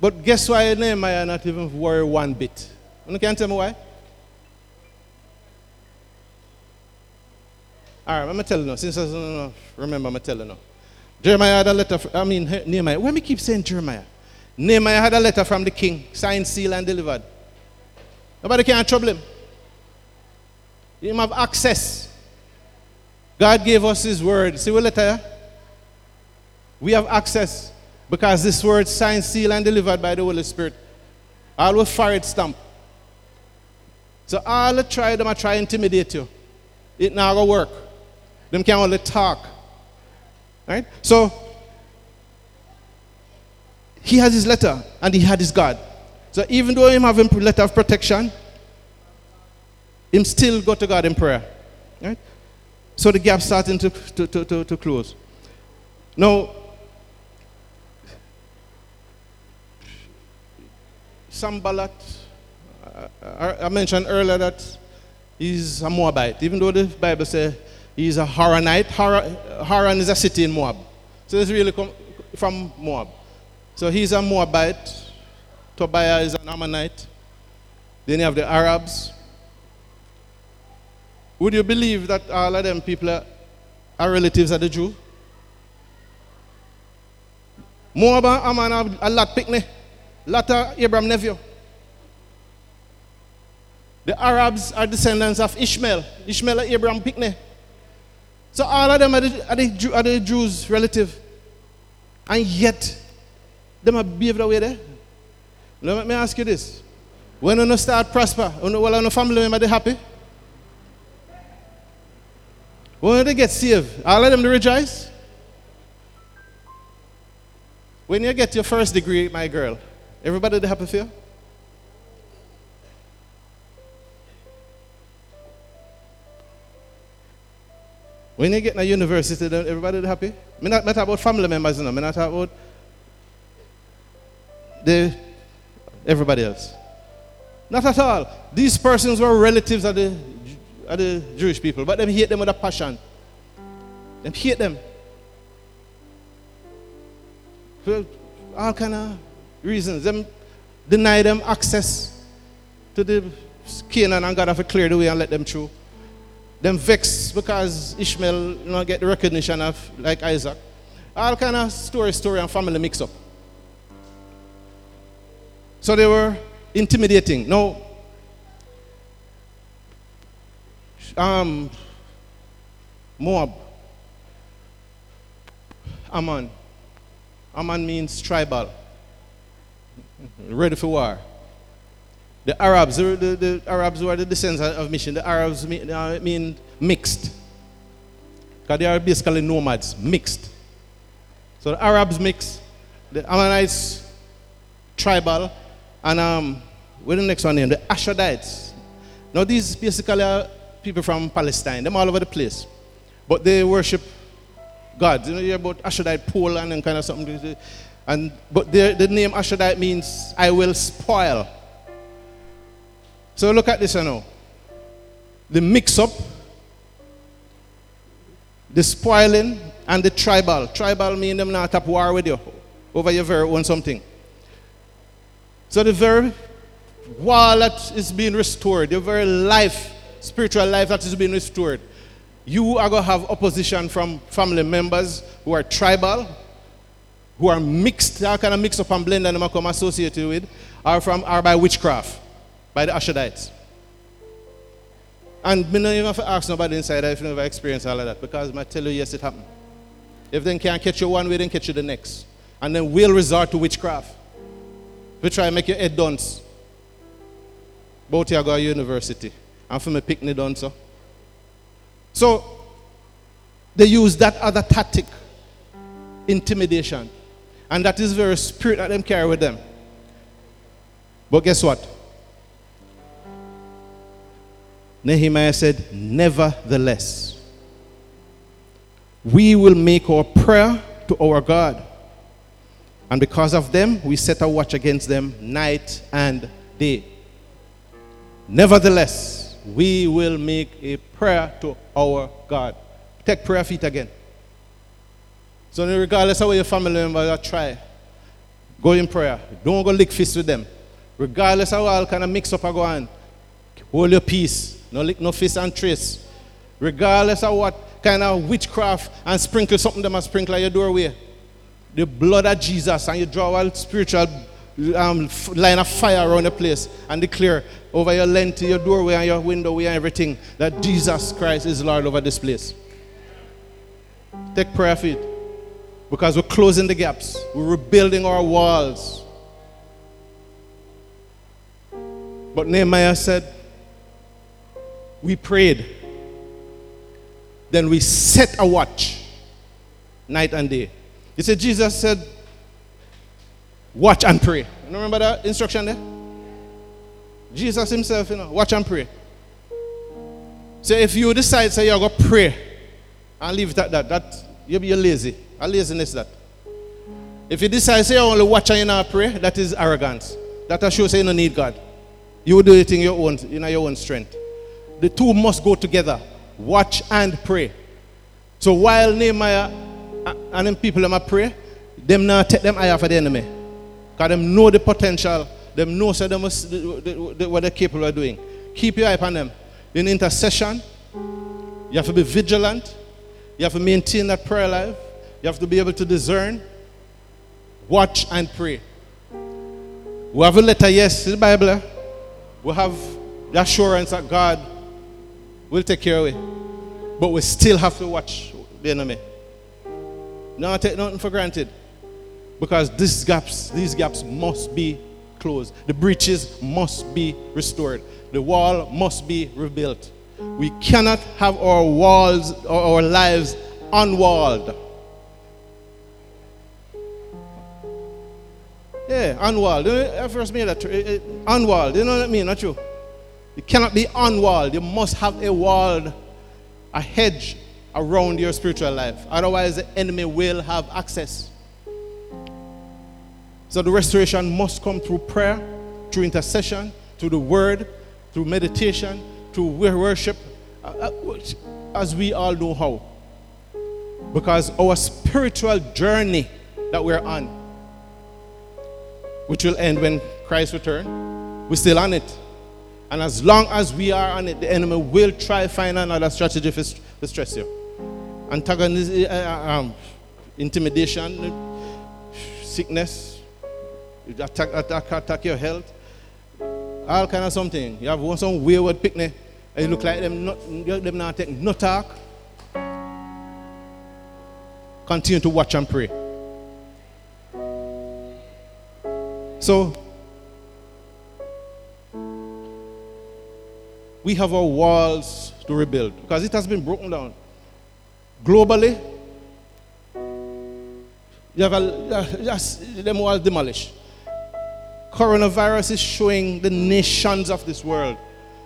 But guess why Nehemiah not even worry one bit? You can't tell me why? All right, I'm going to tell you. Since I don't remember, I'm going to tell you. Jeremiah had a letter, from, I mean, Nehemiah. Why me keep saying Jeremiah? Nehemiah had a letter from the king, signed, sealed, and delivered. Nobody can trouble him. He have access. God gave us his word. See letter? We have access because this word signed, sealed, and delivered by the Holy Spirit. All with fire it stamp. So all the try them I try intimidate you. It not gonna work. Them can only talk. Right? So he has his letter and he had his God. So even though him have a letter of protection, him still go to God in prayer. Right? So the gap starting to, to, to, to, to close. Now, Sanballat, uh, I mentioned earlier that he's a Moabite, even though the Bible says he's a Haranite. Haran is a city in Moab. So it's really from Moab. So he's a Moabite. Tobiah is an Ammonite. Then you have the Arabs. Would you believe that all of them people are, are relatives of the Jew? Moab and Ammon have a lot picnic. Lot of Abraham nephew. The Arabs are descendants of Ishmael. Ishmael and Abraham picnic. So all of them are the, are the, are the Jews' relative. And yet, them are behave that there. Let me ask you this. When you start prosper, when your family member they happy? When they get saved, all of them they rejoice? When you get your first degree, my girl, everybody they happy for you? When you get in a university, everybody happy? I'm not, not about family members, you know. I'm not about the, everybody else. Not at all. These persons were relatives of the, of the Jewish people, but them hate them with a passion. Them hate them. For all kind of reasons. Them deny them access to the Canaan and God have to clear the way and let them through. Them vex because Ishmael you know, get the recognition of like Isaac. All kind of story, story and family mix up. So they were intimidating. No. Um, Moab. Ammon. Ammon means tribal. Ready for war. The Arabs, the, the, the Arabs who are the descendants of mission, the Arabs mean, uh, mean mixed. Because they are basically nomads, mixed. So the Arabs mix, the Ammonites tribal, and um, what's the next one name? The Ashdodites. Now these basically are people from Palestine, them all over the place. But they worship God. You know, you hear about Ashdodite pole and kind of something. And, but the the name Ashdodite means I will spoil. So look at this now. The mix up, the spoiling, and the tribal. Tribal mean them not up war with you over your very own something. So the very wall that is being restored, your very life, spiritual life that is being restored, you are going to have opposition from family members who are tribal, who are mixed, all kind of mixed up and blend and them come associated with, are from are by witchcraft, by the Ashdodites. And me not even have to ask nobody inside if you never experienced all of that, because I tell you, yes, it happened. If they can't catch you one way, then catch you the next. And then we'll resort to witchcraft. We try to make your head dance. Both you go to university. And for me picnic done so. So they use that other tactic, intimidation. And that is very spirit that them carry with them. But guess what? Nehemiah said, Nevertheless, we will make our prayer to our God. And because of them, we set a watch against them night and day. Nevertheless, we will make a prayer to our God. Take prayer feet again. So, regardless of what your family members are try, go in prayer. Don't go lick fists with them. Regardless of all kind of mix up or go on, hold your peace. No lick no fist and trace. Regardless of what kind of witchcraft and sprinkle something them and sprinkle at your doorway. The blood of Jesus and you draw a spiritual um, line of fire around the place and declare over your length, your doorway and your window and everything that Jesus Christ is Lord over this place. Take prayer feet. Because we're closing the gaps. We're rebuilding our walls. But Nehemiah said, we prayed. Then we set a watch night and day. You see, Jesus said, watch and pray. You remember that instruction there? Jesus himself, you know, watch and pray. So if you decide, say you're going to pray and leave it at that, that you'll be lazy. A laziness that. If you decide, say you only watch and you not pray, that is arrogance. That shows you don't need God. You do it in your own, in your own strength. The two must go together. Watch and pray. So while Nehemiah and them people them pray, them not take them eye off of the enemy. Because them know the potential. Them know so them must, what they're capable of doing. Keep your eye on them. In intercession, you have to be vigilant. You have to maintain that prayer life. You have to be able to discern, watch, and pray. We have a letter, yes, in the Bible. We have the assurance that God will take care of it. But we still have to watch the enemy. Not take nothing for granted. Because these gaps, these gaps must be closed. The breaches must be restored. The wall must be rebuilt. We cannot have our walls or our lives unwalled. Yeah, unwalled. You I first made that eh, eh, unwalled. You know what I mean? Not true. You cannot be unwalled. You must have a wall, a hedge around your spiritual life. Otherwise, the enemy will have access. So the restoration must come through prayer, through intercession, through the word, through meditation, through worship, uh, uh, as we all know how. Because our spiritual journey that we're on, which will end when Christ returns, we're still on it. And as long as we are on it, the enemy will try find another strategy to stress you. Antagonism, uh, uh, um, intimidation, sickness, attack, attack, attack your health, all kind of something. You have one some wayward picnic, and you look like them not, them not taking no talk. Continue to watch and pray. So we have our walls to rebuild because it has been broken down. Globally, you have a, them all demolished. Coronavirus is showing the nations of this world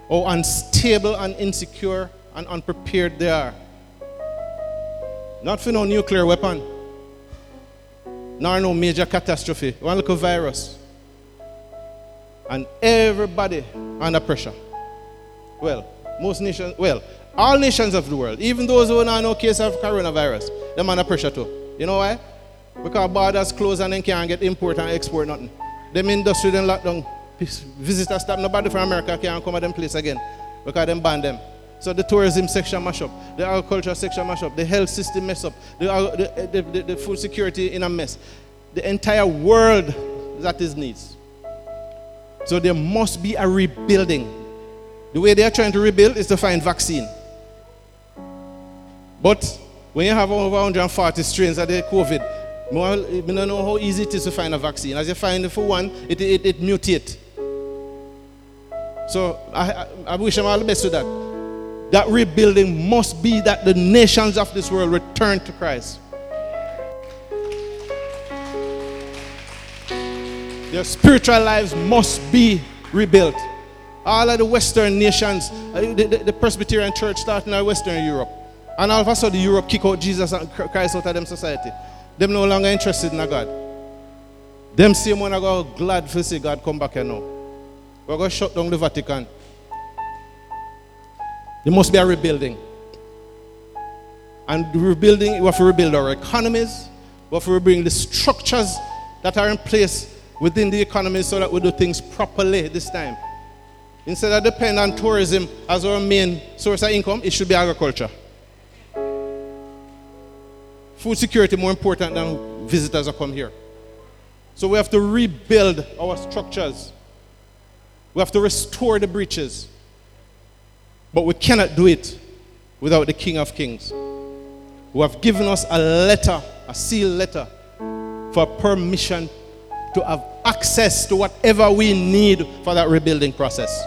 how unstable and insecure and unprepared they are. Not for no nuclear weapon, nor no major catastrophe. One little virus. And everybody under pressure. Well, most nations, well, all nations of the world, even those who have no case of coronavirus, they're under pressure too. You know why? Because borders close and then can't get import and export nothing. Them industry them locked down. Visitors stop. Nobody from America can come at them place again because them ban them. So the tourism section mash up, the agriculture section mash up, the health system mess up, the, uh, the, uh, the, the, the food security in a mess. the entire world is at his knees. So there must be a rebuilding. The way they are trying to rebuild is to find vaccine. But when you have over 140 strains of the COVID, I don't know how easy it is to find a vaccine. As you find for one, it, it, it mutates. So I, I, I wish them all the best with that. That rebuilding must be that the nations of this world return to Christ. Their spiritual lives must be rebuilt. All of the Western nations, uh, the, the, the Presbyterian church starting in Western Europe. And all of a sudden, Europe kick out Jesus and Christ out of them society. Them no longer interested in God. Them same one are glad to see God come back here now. We're going to shut down the Vatican. There must be a rebuilding. And rebuilding, we have to rebuild our economies. We have to rebuild the structures that are in place within the economy so that we do things properly this time. Instead of depend on tourism as our main source of income, it should be agriculture. Food security more important than visitors that come here. So we have to rebuild our structures. We have to restore the breaches. But we cannot do it without the King of Kings, who have given us a letter, a sealed letter, for permission to have access to whatever we need for that rebuilding process.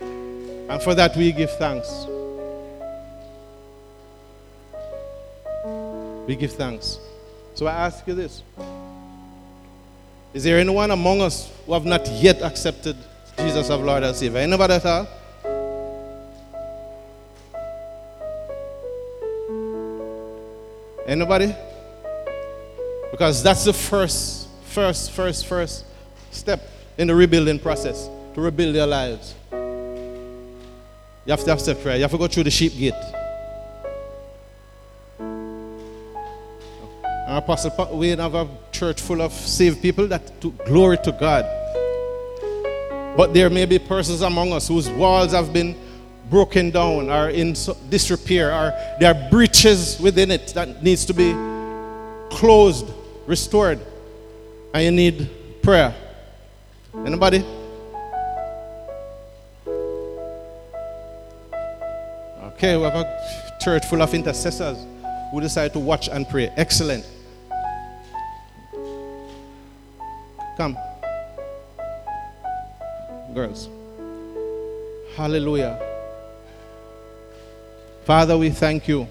And for that, we give thanks. We give thanks. So I ask you this Is there anyone among us who have not yet accepted Jesus of Lord and Savior? Anybody at all? Anybody? Because that's the first, first, first, first step in the rebuilding process to rebuild your lives. You have to have step prayer. You have to go through the sheep gate. Apostle, we have a church full of saved people that to glory to God. But there may be persons among us whose walls have been broken down or in disrepair or there are breaches within it that needs to be closed, restored. And you need prayer. Anybody? Okay, we have a church full of intercessors who decide to watch and pray. Excellent. Come. Girls. Hallelujah. Father, we thank you.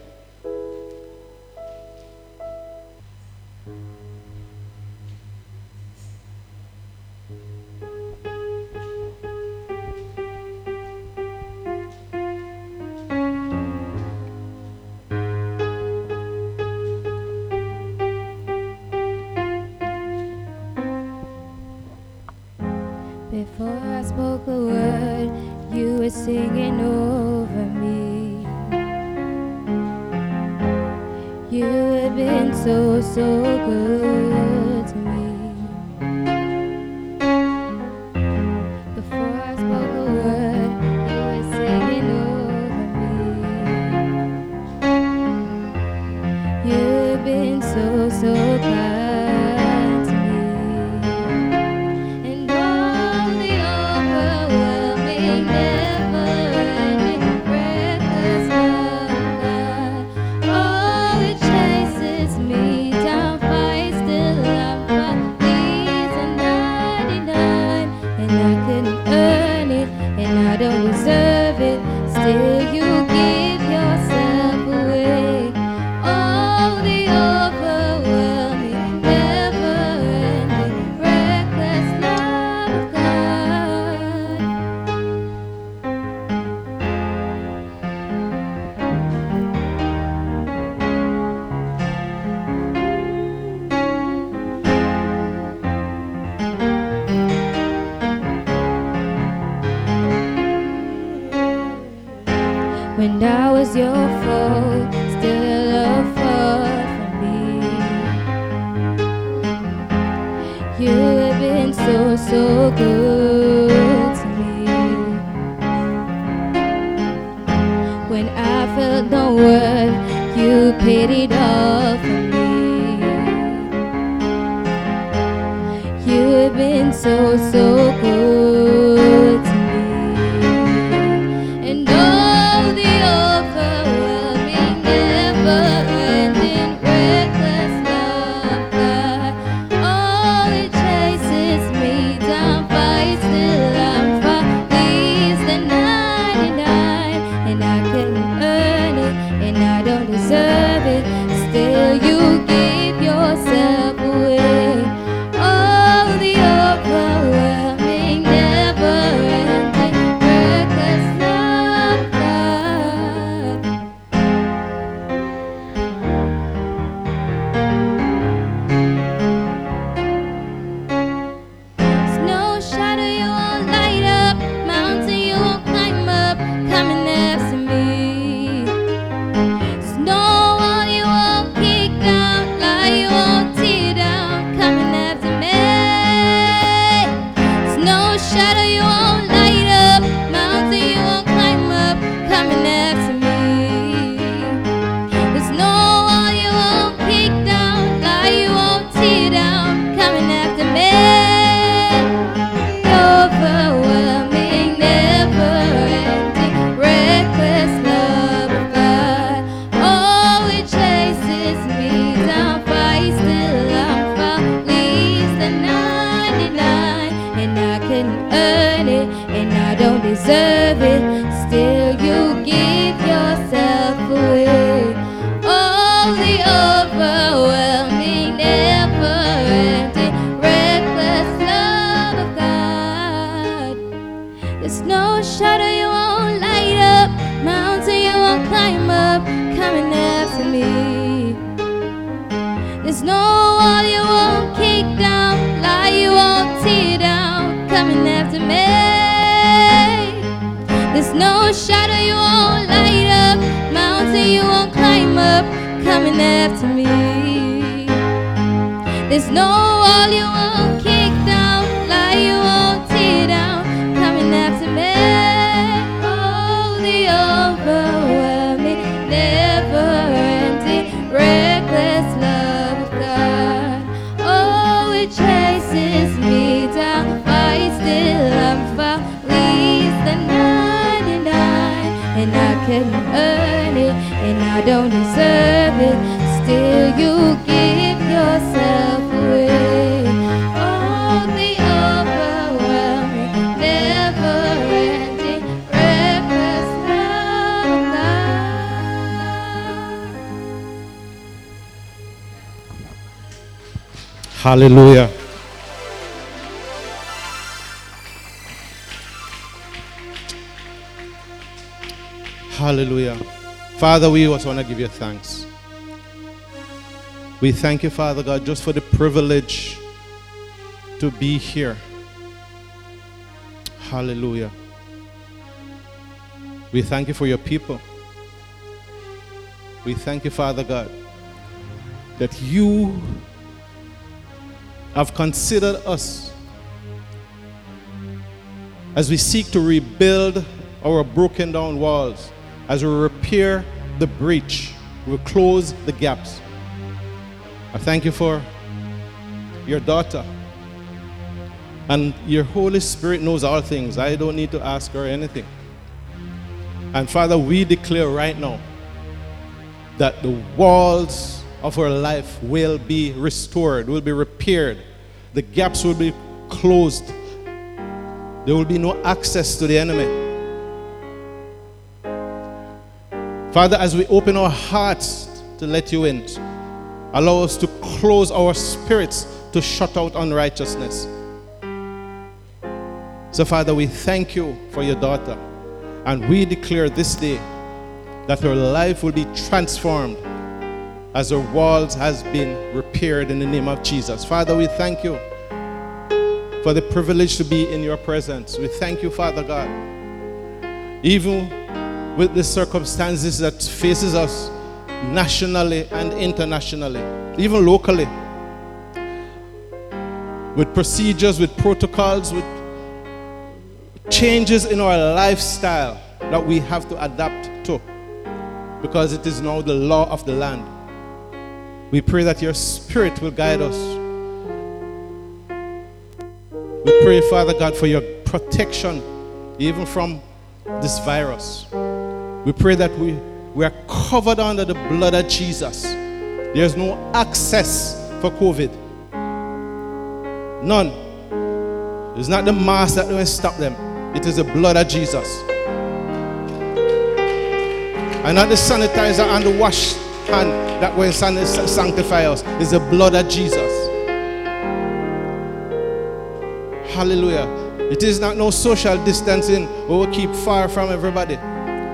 Been so, so good coming. There's no shadow you won't light up, mountain you won't climb up, coming after me. There's no wall you won't I don't deserve it. Still, you give yourself away. Oh, the overwhelming, never-ending, reckless love. Hallelujah. Hallelujah. Father, we also want to give you thanks. We thank you, Father God, just for the privilege to be here. Hallelujah. We thank you for your people. We thank you, Father God, that you have considered us as we seek to rebuild our broken down walls, as we repair the breach, we close the gaps. I thank you for your daughter. And your Holy Spirit knows all things. I don't need to ask her anything. And Father, we declare right now that the walls of her life will be restored, will be repaired. The gaps will be closed. There will be no access to the enemy. Father, as we open our hearts to let you in, allow us to close our spirits to shut out unrighteousness. So, Father, we thank you for your daughter. And we declare this day that her life will be transformed as her walls has been repaired in the name of Jesus. Father, we thank you for the privilege to be in your presence. We thank you, Father God. Even with the circumstances that faces us nationally and internationally, even locally, with procedures, with protocols, with changes in our lifestyle that we have to adapt to because it is now the law of the land. We pray that your spirit will guide us We pray, Father God, for your protection, even from this virus. We pray that we, we are covered under the blood of Jesus. There's no access for COVID. None. It's not the mask that will stop them. It is the blood of Jesus. And not the sanitizer and the wash hand that will sanctify us. It's the blood of Jesus. Hallelujah. It is not no social distancing we keep far from everybody.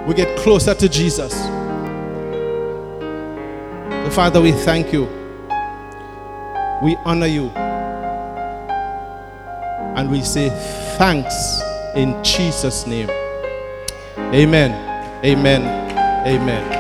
We get closer to Jesus. The Father, we thank you. We honor you. And we say thanks in Jesus' name. Amen. Amen. Amen.